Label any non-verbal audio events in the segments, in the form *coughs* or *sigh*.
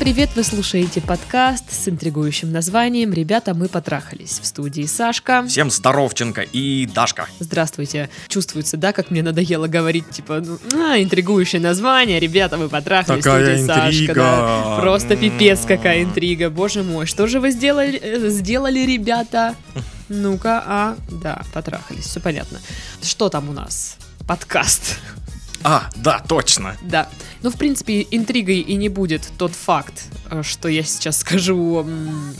Привет! Вы слушаете подкаст с интригующим названием «Ребята, мы потрахались». В студии Сашка. Всем здоровченко и Дашка. Здравствуйте. Чувствуется, да, как мне надоело говорить, типа, ну, а, интригующее название, «Ребята, мы потрахались». Такая в студии Сашка, интрига. да. Просто пипец какая интрига, боже мой. Что же вы сделали, э, сделали ребята? Ну-ка, а, да, потрахались, все понятно. Что там у нас? Подкаст. А, да, точно. Да. Ну, в принципе, интригой и не будет тот факт, э, что я сейчас скажу,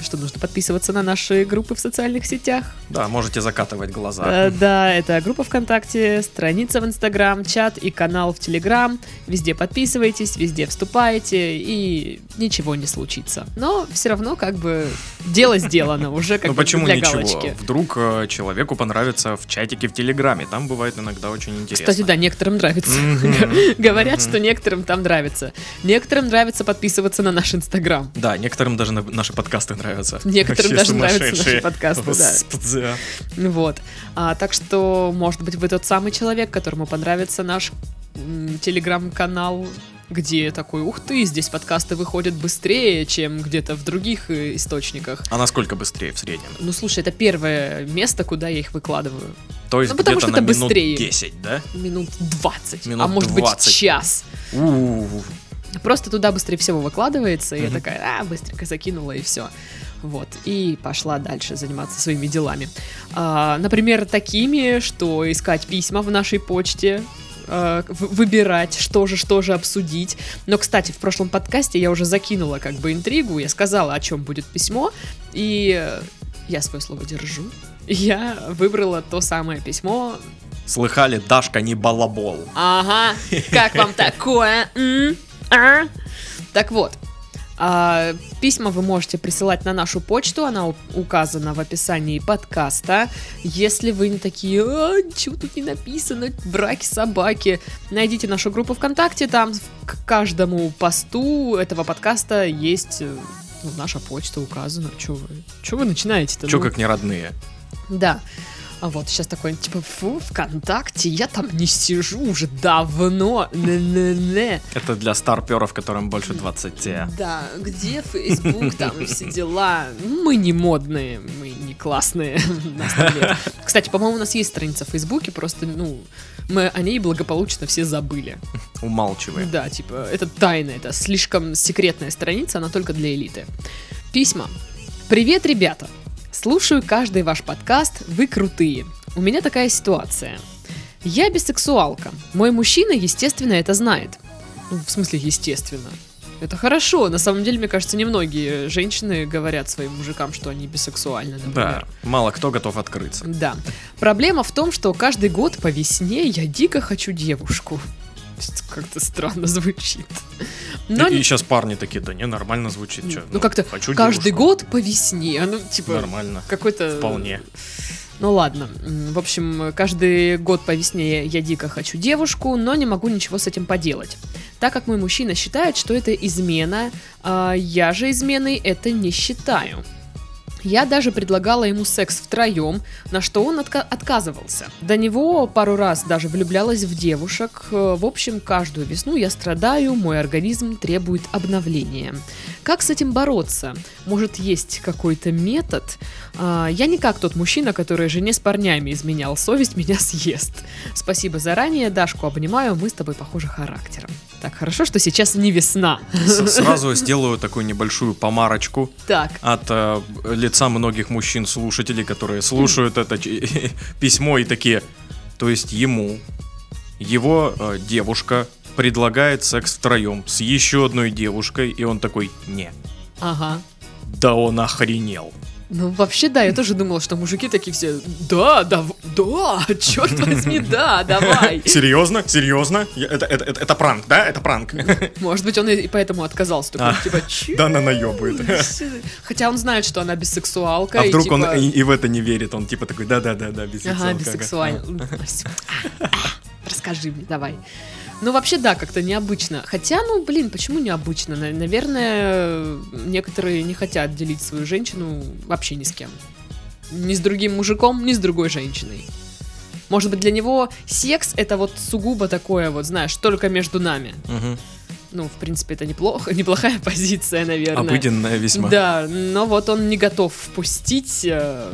что нужно подписываться на наши группы в социальных сетях. Да, можете закатывать глаза. Э, Да, это группа ВКонтакте, страница в Инстаграм, чат и канал в Телеграм. Везде подписывайтесь, везде вступайте, и ничего не случится. Но все равно, как бы, дело сделано *laughs* уже как Ну бы почему ничего? Вдруг э, человеку понравится в чатике в Телеграме. Там бывает иногда очень интересно. Кстати, да, некоторым нравится. *laughs* *laughs* Говорят, что некоторым там нравится. Некоторым нравится подписываться на наш Инстаграм. Да, некоторым даже на- наши подкасты нравятся. Некоторым даже нравятся наши подкасты, да. Вот. А, так что, может быть, вы тот самый человек, которому понравится наш телеграм-канал, где такой, ух ты, здесь подкасты выходят быстрее, чем где-то в других э, источниках. А насколько быстрее в среднем? Ну, слушай, это первое место, куда я их выкладываю. То есть Ну, потому где-то что на это минут быстрее. 10, да? Минут 20, а Минут может 20. быть час. У-у-у. Просто туда быстрее всего выкладывается, и я такая, а, быстренько закинула, и все. Вот, и пошла дальше заниматься своими делами. А, например, такими, что искать письма в нашей почте, в- выбирать, что же, что же обсудить. Но, кстати, в прошлом подкасте я уже закинула как бы интригу, я сказала, о чем будет письмо, и э, я свое слово держу. Я выбрала то самое письмо. Слыхали, Дашка не балабол. Ага, как вам такое? А? Так вот, а, письма вы можете присылать на нашу почту, она указана в описании подкаста. Если вы не такие, а, ничего тут не написано, браки собаки, найдите нашу группу ВКонтакте, там к каждому посту этого подкаста есть э, ну, наша почта указана. Че вы, чё вы начинаете-то? Че Ну, как не родные? да. А вот сейчас такой, типа, фу, ВКонтакте, я там не сижу уже давно. Не-не-не. Это для старперов, которым больше 20. Да, где Facebook, там все дела. Мы не модные, мы не классные. *laughs* Кстати, по-моему, у нас есть страница в Фейсбуке, просто, ну, мы о ней благополучно все забыли. Умалчивай. Да, типа, это тайна, это слишком секретная страница, она только для элиты. Письма. Привет, ребята! Слушаю каждый ваш подкаст, вы крутые. У меня такая ситуация. Я бисексуалка. Мой мужчина, естественно, это знает. Ну, в смысле, естественно. Это хорошо. На самом деле, мне кажется, немногие женщины говорят своим мужикам, что они бисексуальны, например. Да, мало кто готов открыться. Да. Проблема в том, что каждый год по весне я дико хочу девушку. *laughs* Как-то странно звучит. Но и, не- сейчас парни такие, да не, нормально звучит. Чё, ну, как-то хочу каждый девушку». год по весне. Ну, типа, Нормально. какой-то... Вполне. Ну ладно. В общем, каждый год по весне я дико хочу девушку, но не могу ничего с этим поделать. Так как мой мужчина считает, что это измена, а я же изменой это не считаю. Я даже предлагала ему секс втроем, на что он отка- отказывался. До него пару раз даже влюблялась в девушек. Э, В общем, каждую весну я страдаю, мой организм требует обновления. Как с этим бороться? Может, есть какой-то метод? А, я не как тот мужчина, который жене с парнями изменял. Совесть меня *laughs* съест. Спасибо заранее, Дашку обнимаю, мы с тобой похожи характером. Так, хорошо, что сейчас не весна. Сразу сделаю такую небольшую помарочку Так, от э, лица многих мужчин-слушателей, которые слушают это *laughs* письмо и такие, то есть ему, его э, девушка предлагает секс втроем с еще одной девушкой, и он такой, не, ага. да он охренел. Ну, вообще, да, я тоже думала, что мужики такие все, да, да, да, черт возьми, да, давай. Серьезно? Серьезно? Это, это, это, это пранк, да? Это пранк. Может быть, он и поэтому отказался, такой, А, типа? Да, она наебывает. *laughs* Хотя он знает, что она бисексуалка. А и, вдруг он типа, и, и в это не верит, он типа такой, да-да-да-да, бисексуал. Ага, бисексуальный. Расскажи мне, давай. Ну, вообще, да, как-то необычно. Хотя, ну, блин, почему необычно? На- Наверное, некоторые не хотят делить свою женщину вообще ни с кем. Ни с другим мужиком, ни с другой женщиной. Может быть, для него секс это вот сугубо такое вот, знаешь, только между нами. Ну, в принципе, это неплохо, *laughs* неплохая позиция, наверное. Обыденная весьма. Да, но вот он не готов впустить э,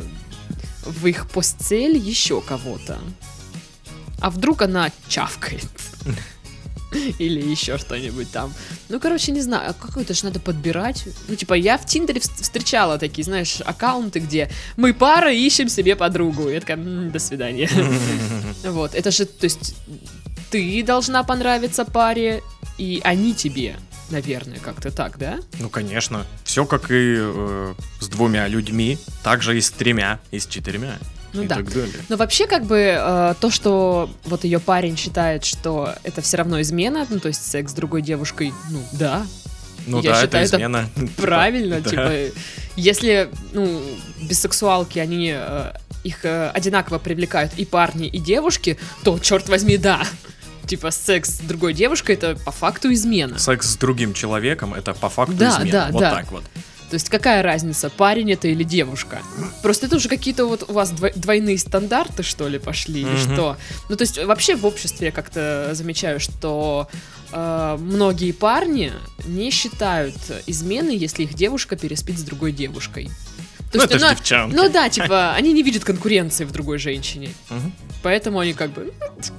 в их постель еще кого-то. А вдруг она чавкает? *laughs* *laughs* Или еще что-нибудь там. Ну, короче, не знаю, а какой-то ж надо подбирать. Ну, типа, я в Тиндере вс- встречала такие, знаешь, аккаунты, где мы пара ищем себе подругу. Я такая, «М, до свидания. *laughs* Вот, это же, то есть, ты должна понравиться паре, и они тебе, наверное, как-то так, да? Ну, конечно. Все как и э, с двумя людьми, так же и с тремя, и с четырьмя. Ну и да. так далее. Но вообще, как бы, э, то, что вот ее парень считает, что это все равно измена, ну, то есть секс с другой девушкой, ну, да, Ну Я да, считаю, это это измена. *laughs* правильно, Да. типа, если, ну, бисексуалки, они э, их э, одинаково привлекают и парни, и девушки, то, черт возьми, да. Типа, секс с другой девушкой это по факту измена. Секс с другим человеком это по факту Да, измена. да, вот да. так вот. То есть какая разница, парень это или девушка? Просто это уже какие-то вот у вас дво- двойные стандарты, что ли, пошли, или Мгм. что? Ну, то есть вообще в обществе я как-то замечаю, что э, многие парни не считают изменой, если их девушка переспит с другой девушкой. То Ну, это ж ну, девчонки. ну да, типа, они не видят конкуренции в другой женщине. Мгм. Поэтому они как бы Такие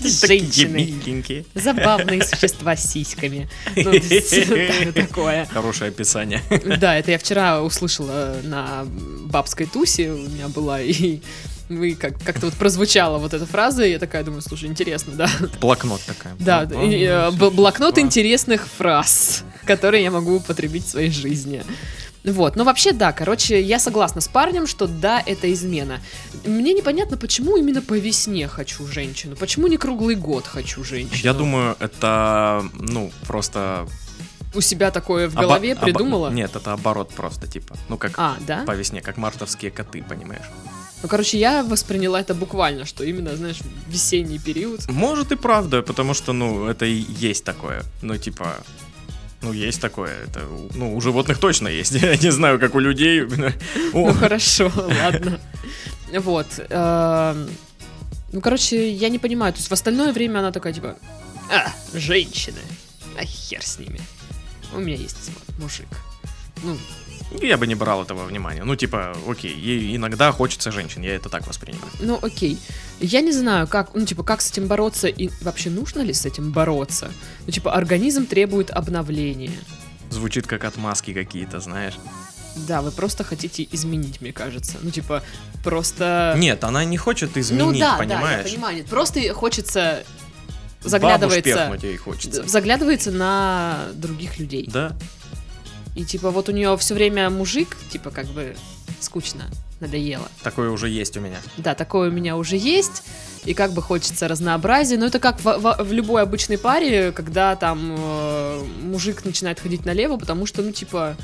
женщины. забавные существа с сиськами. Ну, *laughs* есть, такое. Хорошее описание. Да, это я вчера услышала на бабской тусе, у меня была, и мы как- как-то вот прозвучала вот эта фраза, и я такая думаю, слушай, интересно, да? Блокнот такая. Да, и, э, блокнот Да. интересных фраз, которые я могу употребить в своей жизни. Вот, ну вообще да, короче, я согласна с парнем, что да, это измена. Мне непонятно, почему именно по весне хочу женщину, почему не круглый год хочу женщину. Я думаю, это, ну, просто... У себя такое в голове оба- придумала? Нет, это оборот просто, типа. Ну, как А, да? по весне, как мартовские коты, понимаешь? Ну, короче, я восприняла это буквально, что именно, знаешь, весенний период. Может и правда, потому что, ну, это и есть такое. Ну, типа, ну, есть такое. Это, ну, у животных точно есть. *laughs* Я не знаю, как у людей. Ну, хорошо, ладно. Вот. эм, Ну, короче, я не понимаю. То есть в остальное время она такая, типа, а, женщины. А хер с ними. У меня есть мужик. Ну, Я бы не брал этого внимания. Ну, типа, окей, ей иногда хочется женщин, я это так воспринимаю. ну окей. Я не знаю, как, ну, типа, как с этим бороться и вообще нужно ли с этим бороться? Ну, типа, организм требует обновления. Звучит как отмазки какие-то, знаешь. Да, вы просто хотите изменить, мне кажется. Ну, типа, просто... Нет, она не хочет изменить, ну да, да, понимаешь? я понимаю. Нет, просто хочется заглядывается, ей хочется. заглядывается на других людей. Да. И типа вот у нее все время мужик, типа как бы скучно, надоело. Такое уже есть у меня. Да, такое у меня уже есть, и как бы хочется разнообразия, но это как в, в- в любой обычной паре, когда там э, мужик начинает ходить налево, потому что, ну, типа,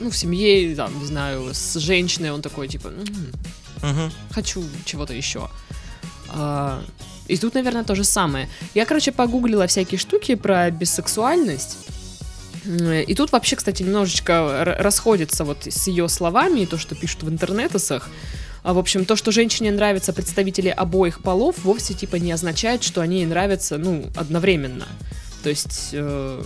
ну, в семье, там, не знаю, с женщиной он такой, типа, «М, Мгм. хочу чего-то еще. А, и тут, наверное, то же самое. Я, короче, погуглила всякие штуки про бисексуальность. И тут вообще, кстати, немножечко расходится вот с ее словами и то, что пишут в интернетосах. А, в общем, то, что женщине нравятся представители обоих полов, вовсе типа не означает, что они ей нравятся, ну, одновременно. То есть э,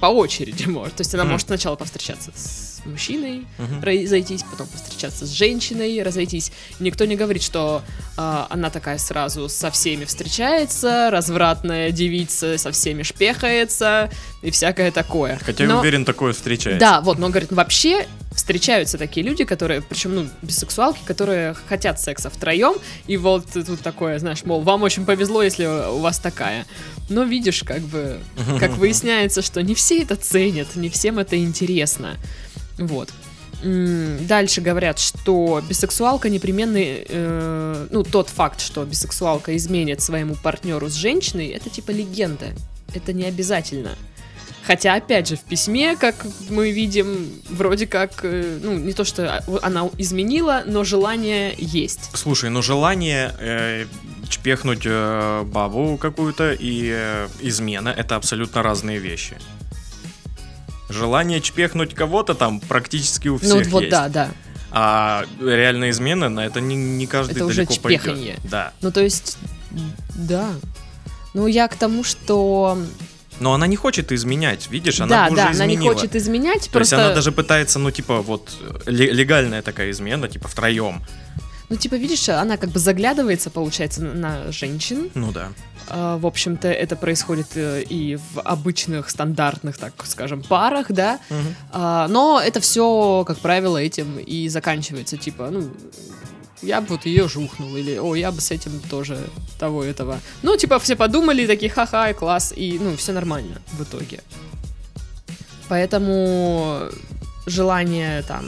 по очереди *laughs* может. То есть она Мгм. может сначала повстречаться с мужчиной, Мгм. разойтись, потом встречаться с женщиной, разойтись. Никто не говорит, что а, она такая сразу со всеми встречается, развратная девица со всеми шпехается и всякое такое. Хотя я Но- уверен, такое встречается. Да, вот, но он говорит, вообще встречаются такие люди, которые, причем, ну, бисексуалки, которые хотят секса втроем, и вот тут такое, знаешь, мол, вам очень повезло, если у вас такая. Но видишь, как бы, как *laughs* выясняется, что не все это ценят, не всем это интересно. Вот. Дальше говорят, что бисексуалка непременно, э, ну, тот факт, что бисексуалка изменит своему партнеру с женщиной, это типа легенда. Это не обязательно. Хотя, опять же, в письме, как мы видим, вроде как, э, ну, не то, что она изменила, но желание есть. Слушай, ну желание э, чпехнуть э, бабу какую-то и э, измена это абсолютно разные вещи. Желание чпехнуть кого-то там практически у всех ну, вот, есть. да, да. А реальная измена, на это не, не каждый Это уже далеко пойдет. чпеханье. Да. Ну, то есть, да. Ну, я к тому, что... Но она не хочет изменять, видишь, она да, уже да, она не изменила. хочет изменять, То есть просто... она даже пытается, ну, типа, вот, ле- легальная такая измена, типа, втроем. Ну, типа, видишь, она как бы заглядывается, получается, на женщин. Ну да. А, В общем-то, это происходит э, и в обычных стандартных, так скажем, парах, да. А, Но это все, как правило, этим и заканчивается. Типа, ну, я бы вот ее жухнул, или, о, я бы с этим тоже того этого. Ну, типа, все подумали, такие, ха-ха, класс, и, ну, все нормально в итоге. Поэтому желание там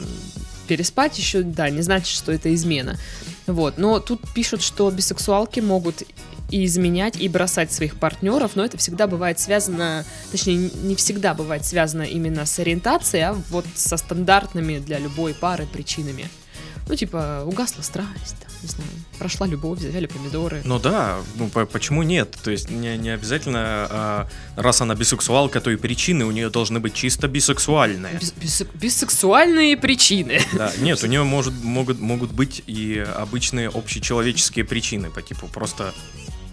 переспать еще, да, не значит, что это измена. Вот, но тут пишут, что бисексуалки могут и изменять, и бросать своих партнеров, но это всегда бывает связано, точнее, не всегда бывает связано именно с ориентацией, а вот со стандартными для любой пары причинами. Ну, типа, угасла страсть, там, не знаю, прошла любовь, завяли помидоры. Ну да, ну по- почему нет? То есть не, не обязательно, а, раз она бисексуалка, то и причины у нее должны быть чисто бисексуальные. Бис- бис- бисексуальные причины. Да, *laughs* нет, у нее может, могут, могут быть и обычные общечеловеческие причины, по типу просто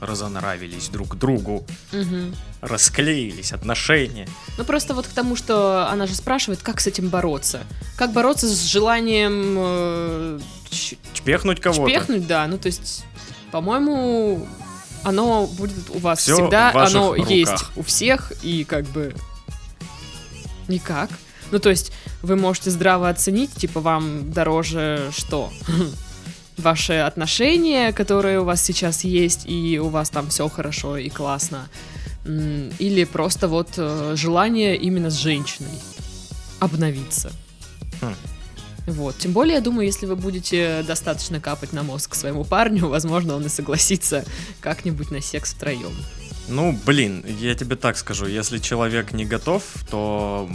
разонравились друг другу, Мгм. расклеились отношения. Ну, просто вот к тому, что она же спрашивает, как с этим бороться. Как бороться с желанием э, Чпехнуть кого-то. чпехнуть, да. Ну, то есть, по-моему, оно будет у вас Всё всегда, оно руках. есть у всех, и как бы никак. Ну, то есть, вы можете здраво оценить, типа, вам дороже что? *laughs* Ваши отношения, которые у вас сейчас есть, и у вас там все хорошо и классно. Или просто вот э, желание именно с женщиной обновиться. Хм. Вот. Тем более, я думаю, если вы будете достаточно капать на мозг своему парню, возможно, он и согласится как-нибудь на секс втроем. Ну, блин, я тебе так скажу, если человек не готов, то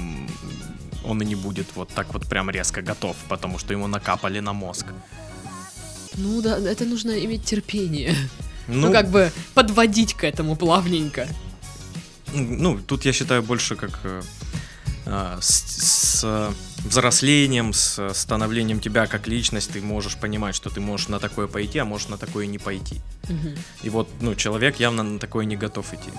он и не будет вот так вот прям резко готов, потому что ему накапали на мозг. Ну да, это нужно иметь терпение. Ну, Ну, как бы подводить к этому плавненько. ну, тут я считаю больше как э, а, с, с, взрослением, с становлением тебя как личность, ты можешь понимать, что ты можешь на такое пойти, а можешь на такое не пойти. Мгм. И вот, ну, человек явно на такое не готов идти.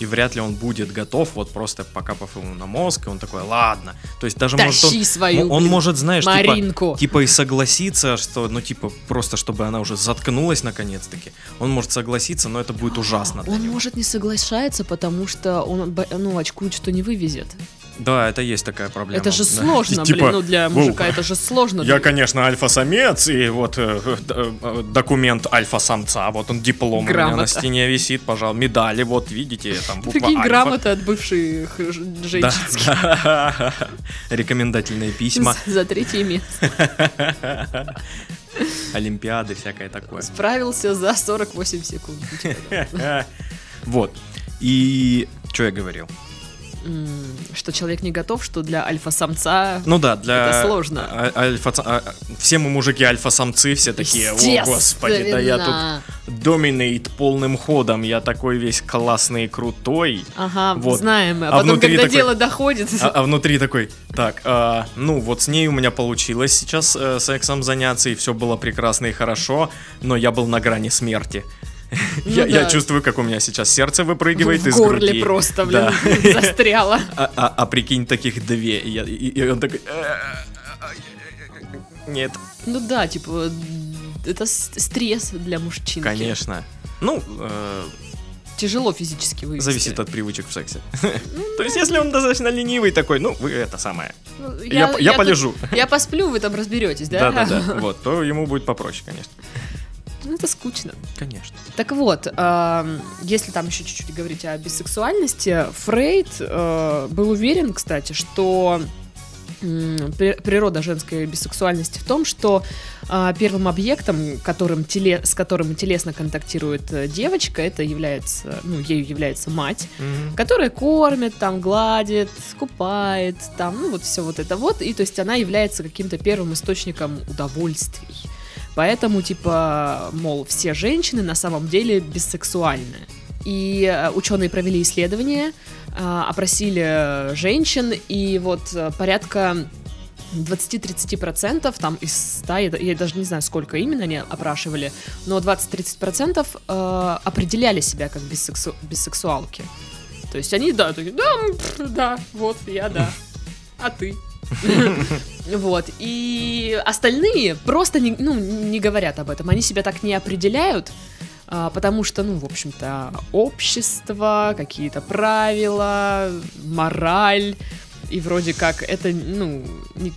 И вряд ли он будет готов, вот просто покапав ему на мозг, и он такой, ладно. То есть даже может он, Тащи свою, он может, знаешь, типа, Маринку. типа и согласиться, что, ну, типа, просто чтобы она уже заткнулась наконец-таки. Он может согласиться, но это будет ужасно Он может не соглашается, потому что он ну, очкует, что не вывезет. Да, это есть такая проблема. это же Да. сложно, Типа, блин, ну для «Воу, мужика это же сложно. Я, конечно, альфа-самец, и вот э, э, э, документ альфа-самца, вот он диплом у меня на Грамота. стене висит, пожалуйста, медали, вот видите, там буква Прикинь, альфа. грамота от бывших ж- Да, да. *laughs* Рекомендательные письма, за, за третье место. *laughs* олимпиады, всякое такое. Справился за 48 секунд. *laughs* Вот. И что я говорил? Что человек не готов, что для альфа-самца... Ну да, для... Это сложно. а- альфа... а- Все мы мужики альфа-самцы, все такие, о, господи, да я тут доминейт полным ходом, я такой весь классный и крутой. Ага, Вот. знаем. А, А потом, когда такой- дело доходит... А, а внутри такой, так, а, ну вот с ней у меня получилось сейчас э, сексом заняться, и все было прекрасно и хорошо, но я был на грани смерти. *laughs* Ну я, я да. чувствую, как у меня сейчас сердце выпрыгивает в из горле груди. просто, блин, Да. *laughs* застряло. А, а- а прикинь, таких две. И, я- и- и он такой... «Э, Нет, Ну да, типа, это стресс для мужчин. конечно. Ну, э, Тяжело физически вывести. зависит от привычек в сексе. *laughs* То есть, если он достаточно ленивый такой, ну, вы это самое. Ну, Я, полежу. Я посплю, вы там разберетесь, да? Да-да-да. Вот, то ему будет попроще, конечно. Ну, это скучно. Конечно. Так вот, эм, если там еще чуть-чуть говорить о бисексуальности, Фрейд э, был уверен, кстати, что природа женской бисексуальности в том, что э, первым объектом, которым теле, с которым телесно контактирует э, девочка, это является, ну, ею является мать, которая кормит, там, гладит, купает, там, ну, вот все вот это вот, и то есть она является каким-то первым источником удовольствий. Поэтому, типа, мол, все женщины на самом деле бисексуальны. И э, ученые провели исследование, э, опросили женщин, и вот э, порядка 20-30% там из 100, я, я даже не знаю, сколько именно они опрашивали, но 20-30% э, определяли себя как бисексу, бисексуалки. То есть они, да, такие, да, да, вот, я, да. А ты? *laughs* Вот. И остальные просто не, ну, не говорят об этом. Они себя так не определяют, а, потому что, ну, в общем-то, общество, какие-то правила, мораль. И вроде как это, ну, не-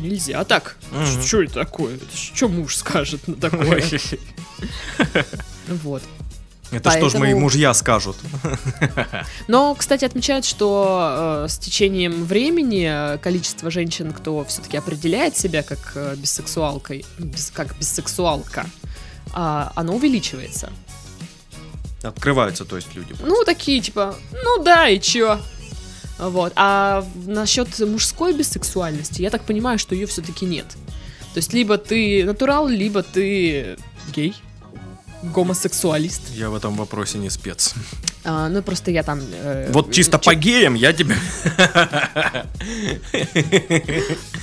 нельзя так. Мгм. Что это такое? Что муж скажет на такое? *laughs* Вот. Это что ж мои Поэтому- мужья скажут? *laughs* Но, кстати, отмечают, что э, с течением времени э, количество женщин, кто все-таки определяет себя как э, бисексуалкой, ну, бис- как бисексуалка, а, оно увеличивается. Открываются, то есть люди. Ну, такие типа, ну да, и чё? Вот. А насчет мужской бисексуальности, я так понимаю, что ее все-таки нет. То есть, либо ты натурал, либо ты гей, гомосексуалист. Я в этом вопросе не спец. А, ну, просто я там... э, Вот чисто чё- по геям я тебе...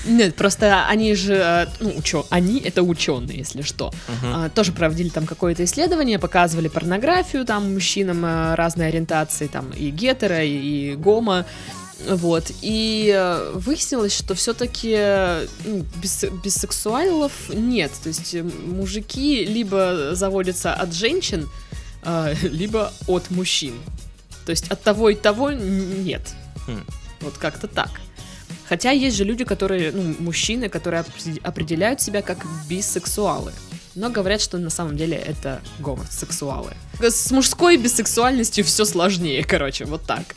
Нет, просто они же, э, ну, учё, они это ученые, если что. Мгм. А, тоже проводили там какое-то исследование, показывали порнографию там мужчинам э, разной ориентации, там и гетеро, и, и гомо. Вот, и э, выяснилось, что все-таки бисексуалов нет. То есть э, мужики либо заводятся от женщин, э, *laughs* либо от мужчин. То есть от того и того нет. Хм. Вот как-то так. Хотя есть же люди, которые, ну, мужчины, которые опре- определяют себя как бисексуалы. Но говорят, что на самом деле это гомосексуалы. С мужской бисексуальностью все сложнее, короче, вот так.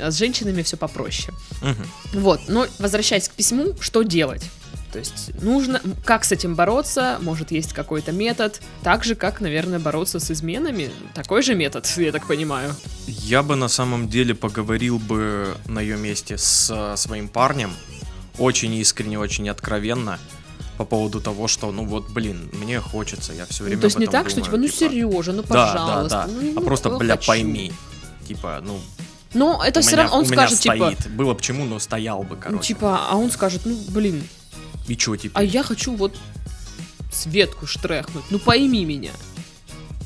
А с женщинами все попроще. Мгм. Вот, но возвращаясь к письму, что делать? То есть нужно, как с этим бороться? Может, есть какой-то метод? Так же, как, наверное, бороться с изменами? Такой же метод, *laughs* я так понимаю. Я бы на самом деле поговорил бы на ее месте с э, своим парнем. Очень искренне, очень откровенно. По поводу того, что, ну вот, блин, мне хочется, я все Ну, время то есть не так, что думаю, типа, ну Сережа, ну Да, пожалуйста. да, да. ну, а ну, просто, ну, бля, хочу». пойми. Типа, ну, Но это у все меня- равно он у меня скажет, типа, стоит. Было бы чему, но стоял бы, ну, короче. типа, а он скажет, ну, блин, И чё, типа? а я хочу вот Светку штрехнуть, ну пойми меня.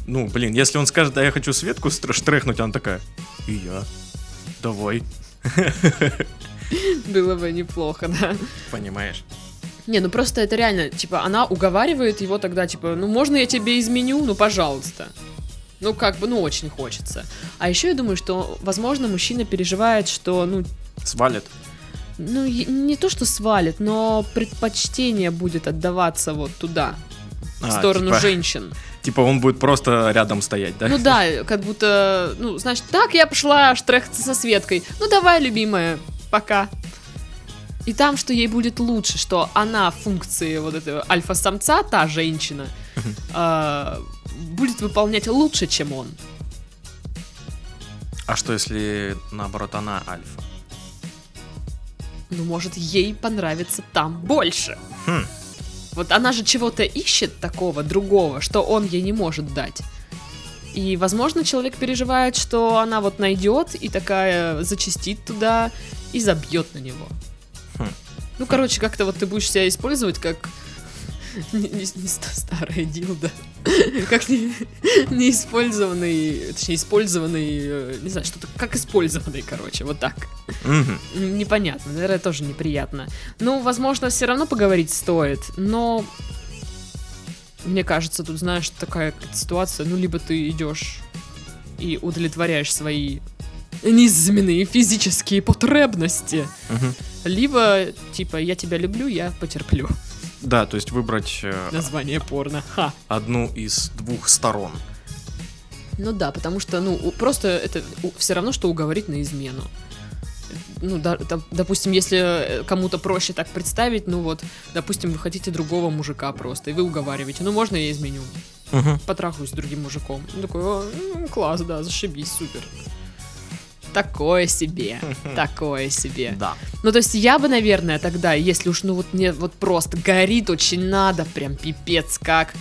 Ну, блин, если он скажет, а я хочу Светку штрехнуть, она такая, и я. Давай, *laughs* Было бы неплохо, да. понимаешь? Не, ну просто это реально, типа, она уговаривает его тогда, типа, ну можно я тебе изменю, ну пожалуйста. Ну как бы, ну очень хочется. А еще я думаю, что, возможно, мужчина переживает, что, ну, Свалит. ну не то, что свалит, но предпочтение будет отдаваться вот туда, в А, сторону типа- женщин. Типа он будет просто рядом стоять, да? Ну да, как будто, ну, значит, так я пошла штрехаться со Светкой. Ну давай, любимая, пока. И там, что ей будет лучше, что она в функции вот этого альфа-самца, та женщина, а, будет выполнять лучше, чем он. А что если наоборот она альфа? Ну, может, ей понравится там больше. Хм. Вот она же чего-то ищет такого другого, что он ей не может дать. И, возможно, человек переживает, что она вот найдет и такая зачастит туда и забьет на него. Хм. Ну, короче, как-то вот ты будешь себя использовать как *laughs* старая дилда, *laughs* как не, неиспользованный, точнее, использованный, э, не знаю, что-то как использованный, короче, вот так. М, Непонятно, наверное, тоже неприятно. Ну, возможно, все равно поговорить стоит, но мне кажется, тут, знаешь, такая ситуация, ну, либо ты идешь и удовлетворяешь свои низменные физические потребности, Мгм. либо, типа, я тебя люблю, я потерплю. Да, то есть выбрать э, Название порно. Ха. одну из двух сторон. Ну да, потому что, ну, просто это все равно, что уговорить на измену. Ну, да, там, допустим, если э, кому-то проще так представить, ну вот, допустим, вы хотите другого мужика просто, и вы уговариваете, ну можно я изменю, Мгм. потрахаюсь с другим мужиком. Он такой, «О, класс, да, зашибись, супер. Такое себе, *laughs* такое себе. Да. Ну, то есть я бы, наверное, тогда, если уж, ну, вот мне вот просто горит очень надо, прям пипец как,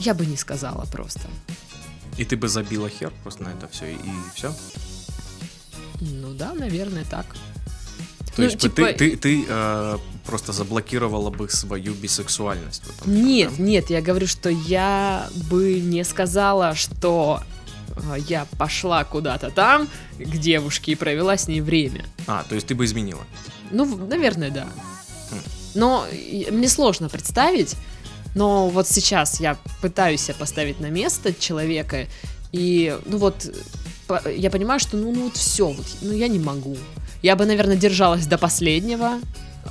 я бы не сказала просто. И ты бы забила хер просто на это все и все. Ну да, наверное, так. То Ну, есть типа- ты, ты, ты э, просто заблокировала бы свою бисексуальность. в этом всём, Нет, да? нет, я говорю, что я бы не сказала, что я пошла куда-то там к девушке и провела с ней время. А, то есть ты бы изменила. Ну, наверное, да. Хм. Но мне сложно представить, но вот сейчас я пытаюсь себя поставить на место человека, и, ну вот, я понимаю, что, ну, ну вот все, вот, ну я не могу. Я бы, наверное, держалась до последнего, а,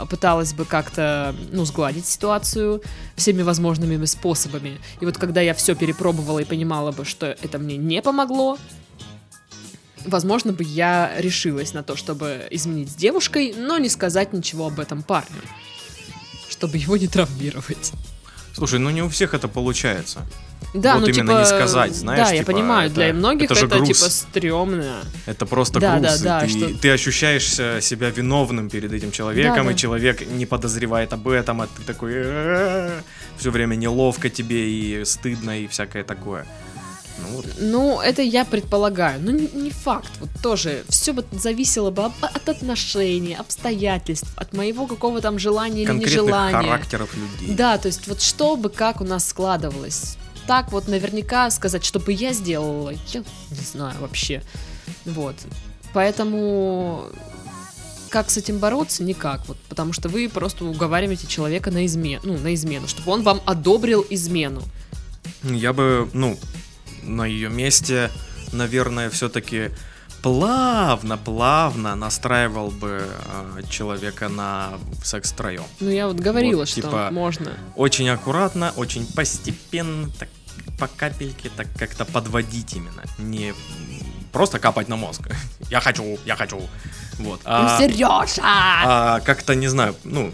пыталась бы как-то, ну, сгладить ситуацию всеми возможными способами. И вот когда я все перепробовала и понимала бы, что это мне не помогло, возможно бы я решилась на то, чтобы изменить с девушкой, но не сказать ничего об этом парню, чтобы его не травмировать. Слушай, ну не у всех это получается. Да, Вот ну именно типа, не сказать, знаешь, Да, я типа, понимаю, это- для многих это это, груз. типа стрёмно. Это просто Да, груз. да, да, ты, что- ты ощущаешь себя виновным перед этим человеком, Да, и да. человек не подозревает об этом, а ты такой все время неловко тебе и стыдно и всякое такое. Ну вот. Ну, это я предполагаю. Ну, не, не факт. Вот тоже все бы зависело бы от отношений, обстоятельств, от моего какого там желания или нежелания. характеров людей. Да, то есть вот что бы как у нас складывалось. Так вот наверняка сказать, что бы я сделала, я не знаю вообще. Вот. Поэтому как с этим бороться? Никак. Вот, потому что вы просто уговариваете человека на измену, ну, на измену, чтобы он вам одобрил измену. Я бы, ну, на ее месте, наверное, все-таки плавно-плавно настраивал бы э, человека на секс втроем. Ну, я вот говорила, Вот, что типа, можно. Очень аккуратно, очень постепенно, так по капельке, так как-то подводить именно. Не просто капать на мозг. *laughs* Я хочу, я хочу. Вот. Ну, А, Сережа! а как-то, не знаю, ну,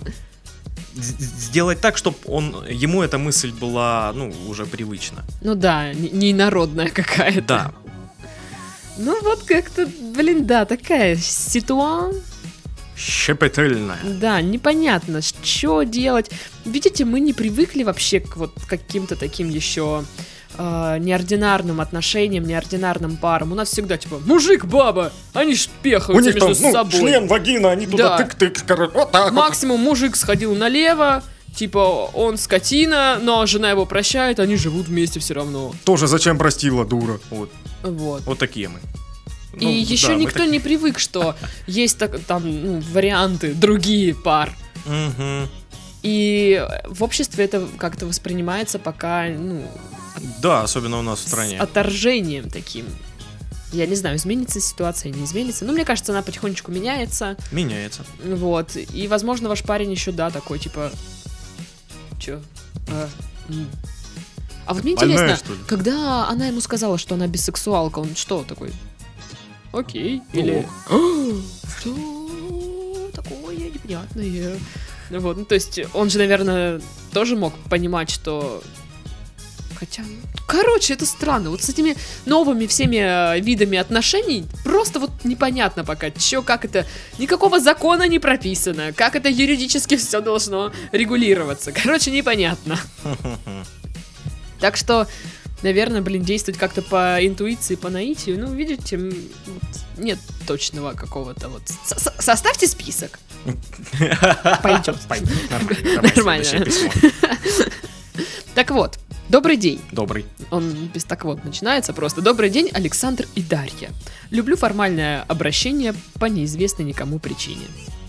сделать так, чтобы он, ему эта мысль была, ну, уже привычна. Ну да, не, народная какая-то. Да, Ну вот как-то, блин, да, такая ситуация. щепетильная. Да, непонятно, что делать. Видите, мы не привыкли вообще к вот каким-то таким еще э, неординарным отношениям, неординарным парам. У нас всегда типа мужик, баба, они ж пехаются между собой. вагина, они туда Да. тык-тык, вот так Максимум мужик сходил налево, типа он скотина, но жена его прощает, они живут вместе все равно. Тоже зачем простила, дура? Вот, Вот. вот такие мы. И Ну, еще да, никто не привык, что есть так, там ну, варианты, другие пар. так- Мгм. И в обществе это как-то воспринимается пока, ну, Да, особенно у нас в с стране. отторжением таким. Я не знаю, изменится ситуация, не изменится. Но мне кажется, она потихонечку меняется. Меняется. Вот. И, возможно, ваш парень еще, да, такой, типа... Че? А. А вот мне Больная, интересно, когда она ему сказала, что она бисексуалка, он что такой? Окей. Ну, Или... Что такое непонятное? Вот, ну, то есть он же, наверное, тоже мог понимать, что... Хотя, короче, это странно. Вот с этими новыми всеми э, видами отношений просто вот непонятно пока, чё, как это... Никакого закона не прописано, как это юридически все должно регулироваться. Короче, непонятно. *laughs* Так что, наверное, блин, действовать как-то по интуиции, по наитию. Ну, видите, нет точного какого-то вот... Со- со- составьте список. *laughs* Пойдет. Нормально. *laughs* Так вот, добрый день. Добрый. Он без так вот начинается просто. Добрый день, Александр и Дарья. Люблю формальное обращение по неизвестной никому причине.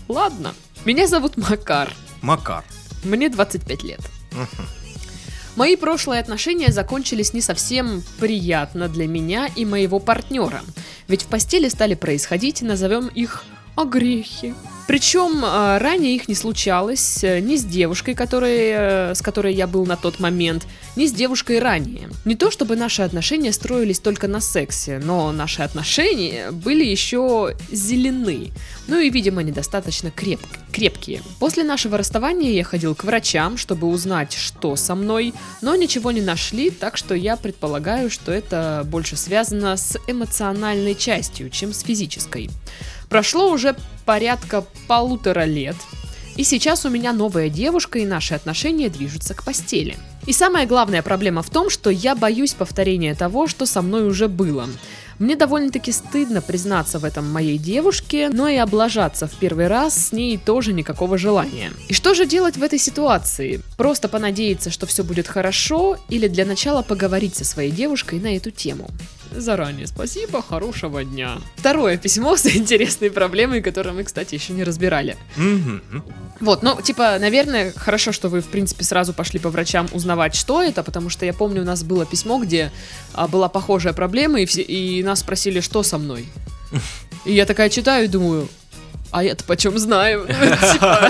Ладно. Меня зовут Макар. Макар. Мне 25 лет. Мгм. Мои прошлые отношения закончились не совсем приятно для меня и моего партнера. Ведь в постели стали происходить, назовем их огрехи. Причем э, ранее их не случалось э, ни с девушкой, которой, э, с которой я был на тот момент, ни с девушкой ранее. Не то чтобы наши отношения строились только на сексе, но наши отношения были еще зелены. Ну и, видимо, недостаточно креп- крепкие. После нашего расставания я ходил к врачам, чтобы узнать, что со мной, но ничего не нашли, так что я предполагаю, что это больше связано с эмоциональной частью, чем с физической. Прошло уже порядка полутора лет, и сейчас у меня новая девушка, и наши отношения движутся к постели. И самая главная проблема в том, что я боюсь повторения того, что со мной уже было. Мне довольно-таки стыдно признаться в этом моей девушке, но и облажаться в первый раз с ней тоже никакого желания. И что же делать в этой ситуации? Просто понадеяться, что все будет хорошо, или для начала поговорить со своей девушкой на эту тему? Заранее спасибо, хорошего дня. Второе письмо с интересной проблемой, которую мы, кстати, еще не разбирали. Мгм. Вот, ну, типа, наверное, хорошо, что вы, в принципе, сразу пошли по врачам узнавать, что это, потому что я помню, у нас было письмо, где а, была похожая проблема, и, все, и нас спросили, что со мной. *laughs* И я такая читаю и думаю, а я-то почем знаю? *laughs* Типа,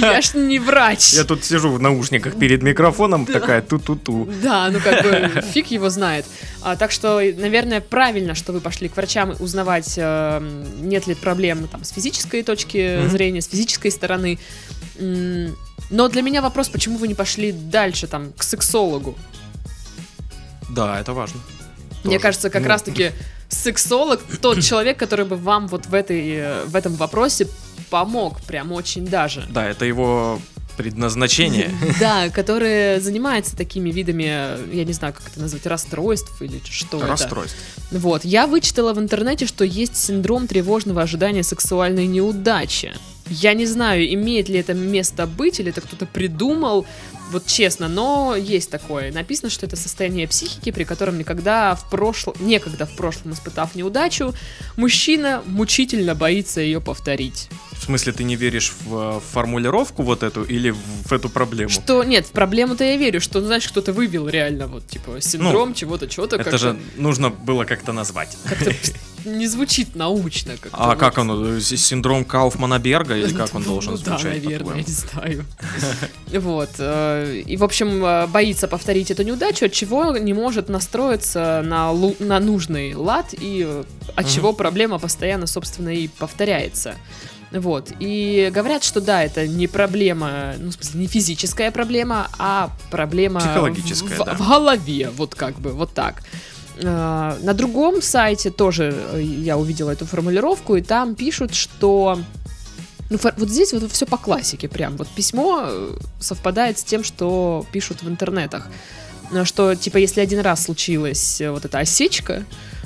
я ж не врач. Я тут сижу в наушниках перед микрофоном, такая ту-ту-ту. Да, ну как бы *laughs* фиг его знает. А, так что, наверное, правильно, что вы пошли к врачам узнавать, э, нет ли проблем там с физической точки зрения, с физической стороны. Но для меня вопрос, почему вы не пошли дальше там к сексологу? Да, это важно. Мне Тоже. кажется, как Ну, раз-таки сексолог тот *coughs* человек, который бы вам вот в этой э, в этом вопросе помог прям очень даже. Да, это его предназначение. *laughs* Да, который занимается такими видами, я не знаю, как это назвать, расстройств или что это. Расстройство. Вот, я вычитала в интернете, что есть синдром тревожного ожидания сексуальной неудачи. Я не знаю, имеет ли это место быть, или это кто-то придумал, вот честно, но есть такое. Написано, что это состояние психики, при котором никогда в прошлом, некогда в прошлом испытав неудачу, мужчина мучительно боится ее повторить. В смысле, ты не веришь в э, формулировку вот эту или в, эту проблему? Что, нет, в проблему-то я верю, что, ну, значит, кто-то вывел реально, вот, типа, синдром чего-то, чего-то. Ну, Это как-то- же нужно было как-то назвать. как-то *laughs* не звучит научно. как-то А вот. как он? с- Синдром Кауфмана-Берга или как он *laughs* должен да, звучать? наверное, я по-твоему? не знаю. *laughs* Вот. э, И, в общем, э, боится повторить эту неудачу, от чего не может настроиться на, на нужный лад, и э, от чего проблема постоянно, собственно, и повторяется. Вот. И говорят, что да, это не проблема, ну, в смысле, не физическая проблема, а проблема Психологическая, в, да. в голове, вот как бы, вот так. Э, На другом сайте тоже э, я увидела эту формулировку, и там пишут, что ну, вот здесь вот все по классике прям. Вот письмо э, совпадает с тем, что пишут в интернетах. Что, типа, если один раз случилась вот эта осечка,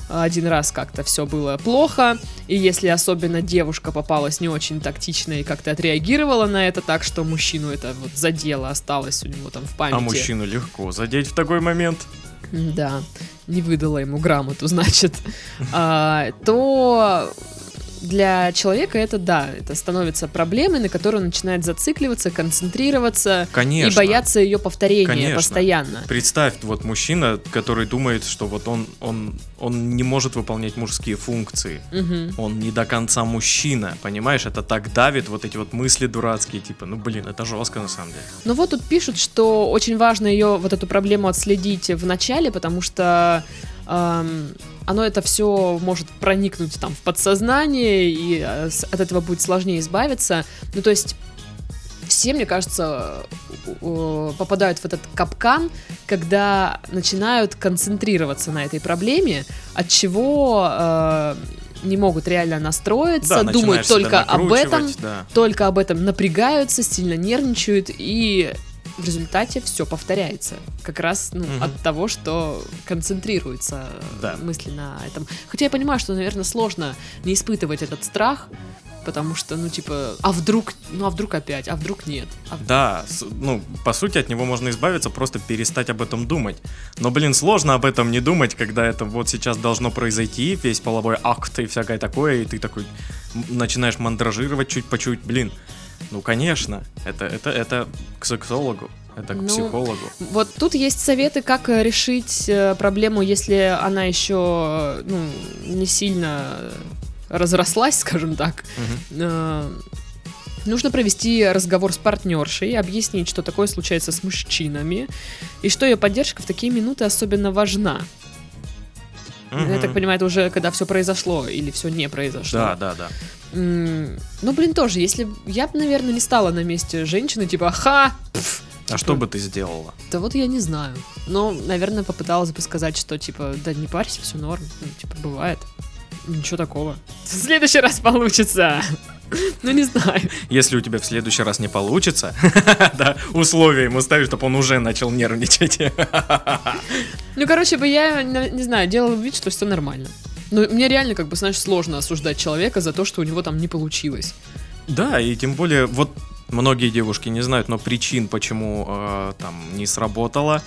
один раз как-то все было плохо, и если особенно девушка попалась не очень тактично и как-то отреагировала на это так, что мужчину это вот задело, осталось у него там в памяти. А мужчину легко задеть в такой момент. Да, не выдала ему грамоту, значит. А, то для человека это да, это становится проблемой, на которую он начинает зацикливаться, концентрироваться Конечно. и бояться ее повторения Конечно. постоянно. Представь, вот мужчина, который думает, что вот он, он, он не может выполнять мужские функции. Мгм. Он не до конца мужчина, понимаешь? Это так давит, вот эти вот мысли дурацкие, типа, ну блин, это жестко на самом деле. Но вот тут пишут, что очень важно ее, вот эту проблему отследить в начале, потому что эм, оно это все может проникнуть там в подсознание, и э, от этого будет сложнее избавиться. Ну, то есть все, мне кажется, попадают в этот капкан, когда начинают концентрироваться на этой проблеме, от чего э, не могут реально настроиться, Да, думают только об этом, да. только об этом напрягаются, сильно нервничают, и в результате все повторяется. Как раз ну, Мгм. от того, что концентрируются Да. мысли на этом. Хотя я понимаю, что, наверное, сложно не испытывать этот страх, потому что, ну, типа, а вдруг, ну, а вдруг опять, а вдруг нет. А- Да, с- ну, по сути, от него можно избавиться, просто перестать об этом думать. Но, блин, сложно об этом не думать, когда это вот сейчас должно произойти, весь половой акт и всякое такое, и ты такой начинаешь мандражировать чуть по чуть, блин. Ну, конечно, это, это, это к сексологу, это к Ну, психологу. Вот тут есть советы, как э, решить э, проблему, если она еще, ну, не сильно разрослась, *laughs* скажем так. Э, Нужно провести разговор с партнершей, объяснить, что такое случается с мужчинами, и что ее поддержка в такие минуты особенно важна. Я Мгм. так понимаю, это уже когда все произошло или все не произошло. Да, да, да. М, Ну, блин, тоже, если я бы, наверное, не стала на месте женщины, типа, ха, А что бы ты сделала? да вот я не знаю. Но, наверное, попыталась бы сказать, что, типа, да не парься, все норм. Ну, типа, бывает. Ничего такого. В следующий раз получится. *laughs* Ну, не знаю. Если у тебя в следующий раз не получится, *laughs* да, условия ему ставишь, чтобы он уже начал нервничать. *laughs* Ну, короче, бы я, не знаю, делала вид, что все нормально. Ну, мне реально, как бы, знаешь, сложно осуждать человека за то, что у него там не получилось. Да, и тем более, вот многие девушки не знают, но причин, почему э, там не сработало,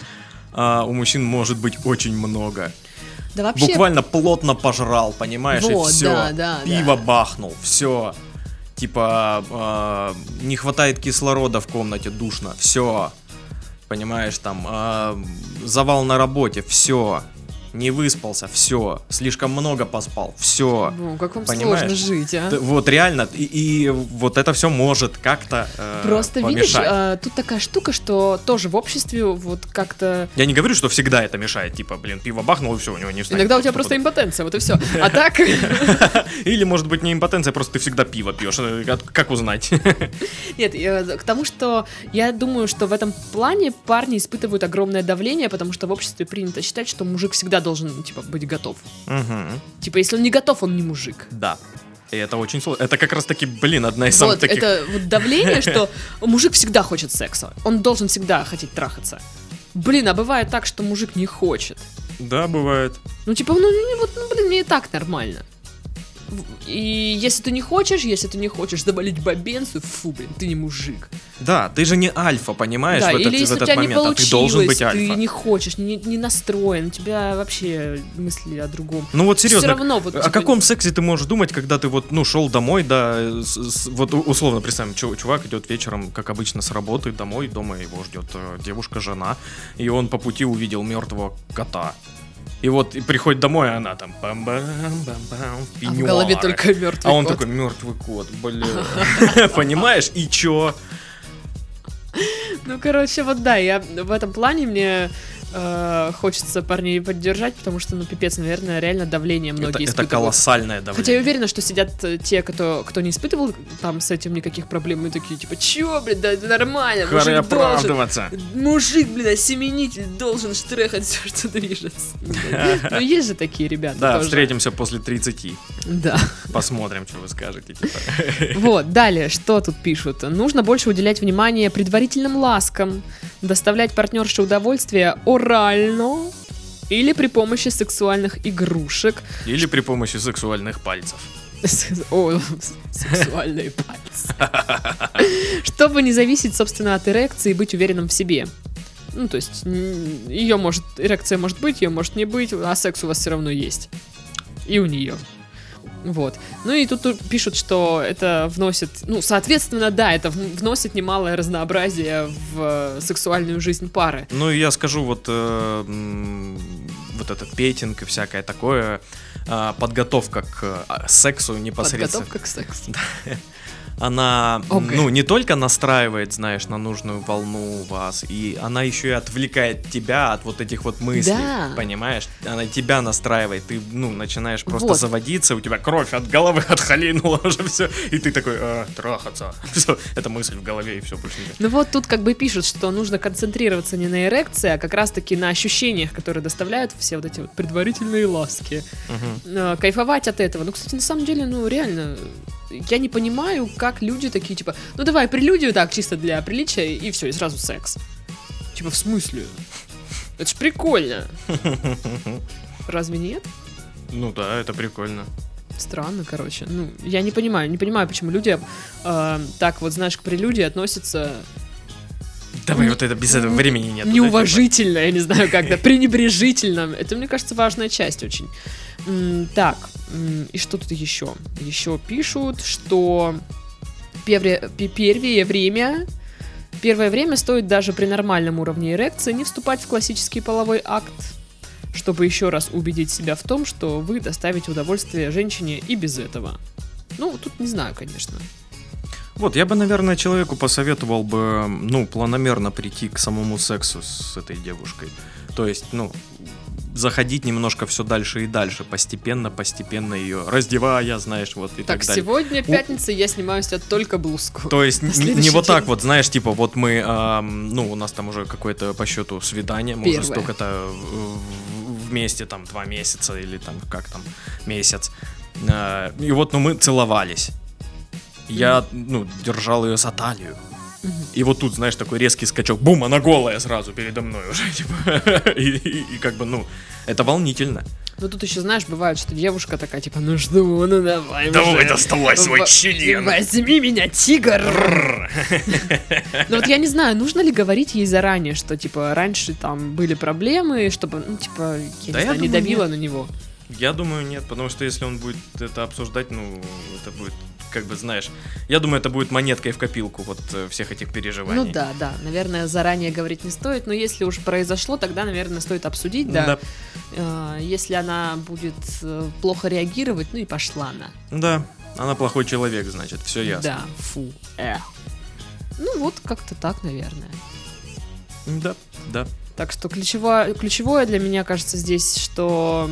э, у мужчин может быть очень много. Да вообще... Буквально плотно пожрал, понимаешь, Вот, и все. да, да, Пиво да. бахнул, все. Типа, э, не хватает кислорода в комнате, душно, все. Понимаешь, там, э, завал на работе, все. Не выспался, все. Слишком много поспал, все. Ну, как вам Понимаешь? сложно жить, а? Т- Вот реально, и, и вот это все может как-то э, Просто видишь, помешать. а, тут такая штука, что тоже в обществе вот как-то... Я не говорю, что всегда это мешает, типа, блин, пиво бахнул и все, у него не встанет. Иногда у тебя просто импотенция, вот и все. А так, *laughs* Или может быть не импотенция, просто ты всегда пиво пьешь. Э, как- узнать? *laughs* нет, я к тому, что я думаю, что в этом плане парни испытывают огромное давление, потому что в обществе принято считать, что мужик всегда должен, типа, быть готов. Мгм. Типа, если он не готов, он не мужик. Да. И это очень сложно. Это как раз таки, блин, одна из самых Вот, таких... это вот давление, *laughs* что мужик всегда хочет секса. Он должен всегда хотеть трахаться. Блин, а бывает так, что мужик не хочет. Да, бывает. Ну, типа, ну, не- вот, ну, блин, мне и так нормально. И если ты не хочешь, если ты не хочешь завалить бабенцу, фу, блин, ты не мужик. Да, ты же не альфа, понимаешь, да, в этот, или если в у этот тебя не момент, а получилось, ты должен быть ты альфа. не хочешь, не, не настроен, у тебя вообще мысли о другом. Ну вот серьезно, Все равно вот... о типа, каком сексе ты можешь думать, когда ты вот, ну, шел домой, да, с- с- вот у- условно представим, чу- чувак идет вечером, как обычно, с работы домой, дома его ждет э, девушка, жена, и он по пути увидел мертвого кота. И вот и приходит домой, а она там бам бам бам бам А в голове только мертвый А он кот. такой, мертвый кот, бля. *laughs* Понимаешь? И чё? Ну, короче, вот да, я в этом плане мне э, хочется парней поддержать, потому что, ну, пипец, наверное, реально давление Это, многие это испытывают. колоссальное давление. Хотя я уверена, что сидят э, те, кто, кто не испытывал там с этим никаких проблем, и такие, типа, чё, блин, да это нормально, Харе мужик должен, мужик, блин, осеменитель должен штрехать все, что движется. Ну, есть же такие ребята Да, встретимся после 30. Да. Посмотрим, что вы скажете. Типа. Вот, далее, что тут пишут? Нужно больше уделять внимание предварительным ласкам, доставлять партнерше удовольствие орально или при помощи сексуальных игрушек. Или при помощи сексуальных пальцев. *laughs* О, сексуальные пальцы. Чтобы не зависеть, собственно, от эрекции и быть уверенным в себе. Ну, то есть, ее может, эрекция может быть, ее может не быть, а секс у вас все равно есть. И у нее. Вот. Ну и тут, тут пишут, что это вносит, ну, соответственно, да, это вносит немалое разнообразие в э, сексуальную жизнь пары. Ну, и я скажу, вот, э, вот этот петинг и всякое такое, а, подготовка к а, сексу непосредственно. Подготовка к сексу. *laughs* Она, Окей. ну, не только настраивает, знаешь, на нужную волну вас, и она еще и отвлекает тебя от вот этих вот мыслей, Да. понимаешь? Она тебя настраивает, ты, ну, начинаешь просто Вот. заводиться, у тебя кровь от головы *laughs* отхалинула уже все, и ты такой, «А, трахаться. *laughs* Все, это мысль в голове, и все, больше не Ну вот тут как бы пишут, что нужно концентрироваться не на эрекции, а как раз-таки на ощущениях, которые доставляют все вот эти вот предварительные ласки. Э, Кайфовать от этого. Ну, кстати, на самом деле, ну, реально, я не понимаю, как люди такие, типа, ну давай прелюдию так, чисто для приличия, и все, и сразу секс. Типа, в смысле? Это ж прикольно. *laughs* Разве нет? Ну да, это прикольно. Странно, короче. Ну, я не понимаю, не понимаю, почему люди э, так вот, знаешь, к прелюдии относятся Давай Не- вот это без этого времени нет. неуважительно, я не знаю, как-то пренебрежительно. Это, мне кажется, важная часть очень. Так, и что тут еще? Еще пишут, что первое, пе- первое время, первое время стоит даже при нормальном уровне эрекции не вступать в классический половой акт, чтобы еще раз убедить себя в том, что вы доставите удовольствие женщине и без этого. Ну, тут не знаю, конечно. Вот, я бы, наверное, человеку посоветовал бы, ну, планомерно прийти к самому сексу с этой девушкой. То есть, ну, заходить немножко все дальше и дальше, постепенно, постепенно ее раздевая, знаешь, вот и так, Так, далее. сегодня пятница, я снимаю с тебя только блузку. То есть *laughs* На н- следующий не вот так вот, знаешь, типа вот мы, ам, ну, у нас там уже какое-то по счету свидание, мы уже Первое. столько-то э, вместе, там, два месяца или там, как там, месяц. А, И вот, ну, мы целовались. Я, ну, держал ее за талию. И вот тут, знаешь, такой резкий скачок, бум, она голая сразу передо мной уже, *laughs* типа, и, и- и как бы, ну, это волнительно. Ну тут еще, знаешь, бывает, что девушка такая, типа, ну что, ну давай Давай, уже. доставай свой Во- член. Возьми меня, тигр! *laughs* Ну вот я не знаю, нужно ли говорить ей заранее, что, типа, раньше там были проблемы, чтобы, ну, типа, я Да не знаю, не давила на него. Я думаю, нет, потому что если он будет это обсуждать, ну, это будет, как бы, знаешь, я думаю, это будет монеткой в копилку вот э, всех этих переживаний. Ну да, да, наверное, заранее говорить не стоит, но если уж произошло, тогда, наверное, стоит обсудить, да. Э, Если она будет э, плохо реагировать, ну и пошла она. Да, она плохой человек, значит, все ясно. Да, фу, э. Ну вот, как-то так, наверное. Да, да. Так что ключевое, ключевое для меня кажется здесь, что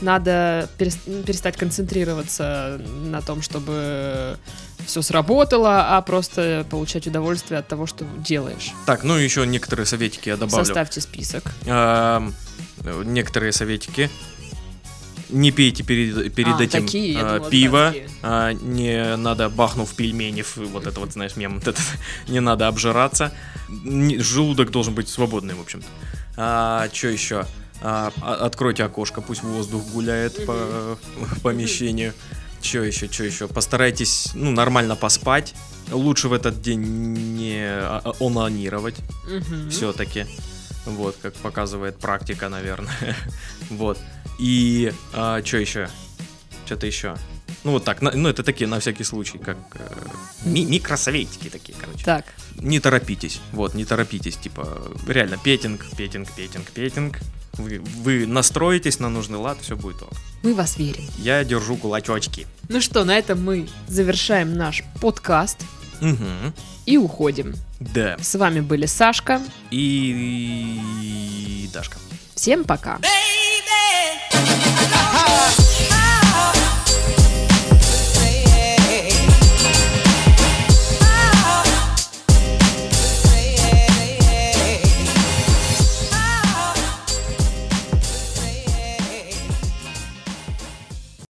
надо перес- перестать концентрироваться на том, чтобы все сработало, а просто получать удовольствие от того, что делаешь. Так, ну еще некоторые советики я добавлю. Составьте список. Ам, э, некоторые советики. Не пейте перед, перед А, этим такие, а, думала, пиво. такие. а, не надо, бахнув пельмени, вот это вот, знаешь, мем, вот это, *laughs* не надо обжираться. Не- желудок должен быть свободный, в общем-то. А, что еще? А, а- откройте окошко, пусть воздух гуляет по помещению. Что еще, что еще? Постарайтесь, ну, нормально поспать. Лучше в этот день не а- а- онанировать Мгм. все-таки. Вот, как показывает практика, наверное. *laughs* вот. И что еще? Что-то еще. Ну, вот так. ну, это такие, на всякий случай, как э, ми- микросоветики такие, короче. Так, Не торопитесь. Вот, не торопитесь. Типа, реально, петинг, петинг, петинг, петинг. Вы, вы настроитесь на нужный лад, все будет ок. мы вас верим. Я держу кулачочки. Ну что, на этом мы завершаем наш подкаст Угу. и уходим. Да. С вами были Сашка. И... Дашка. Всем пока. baby.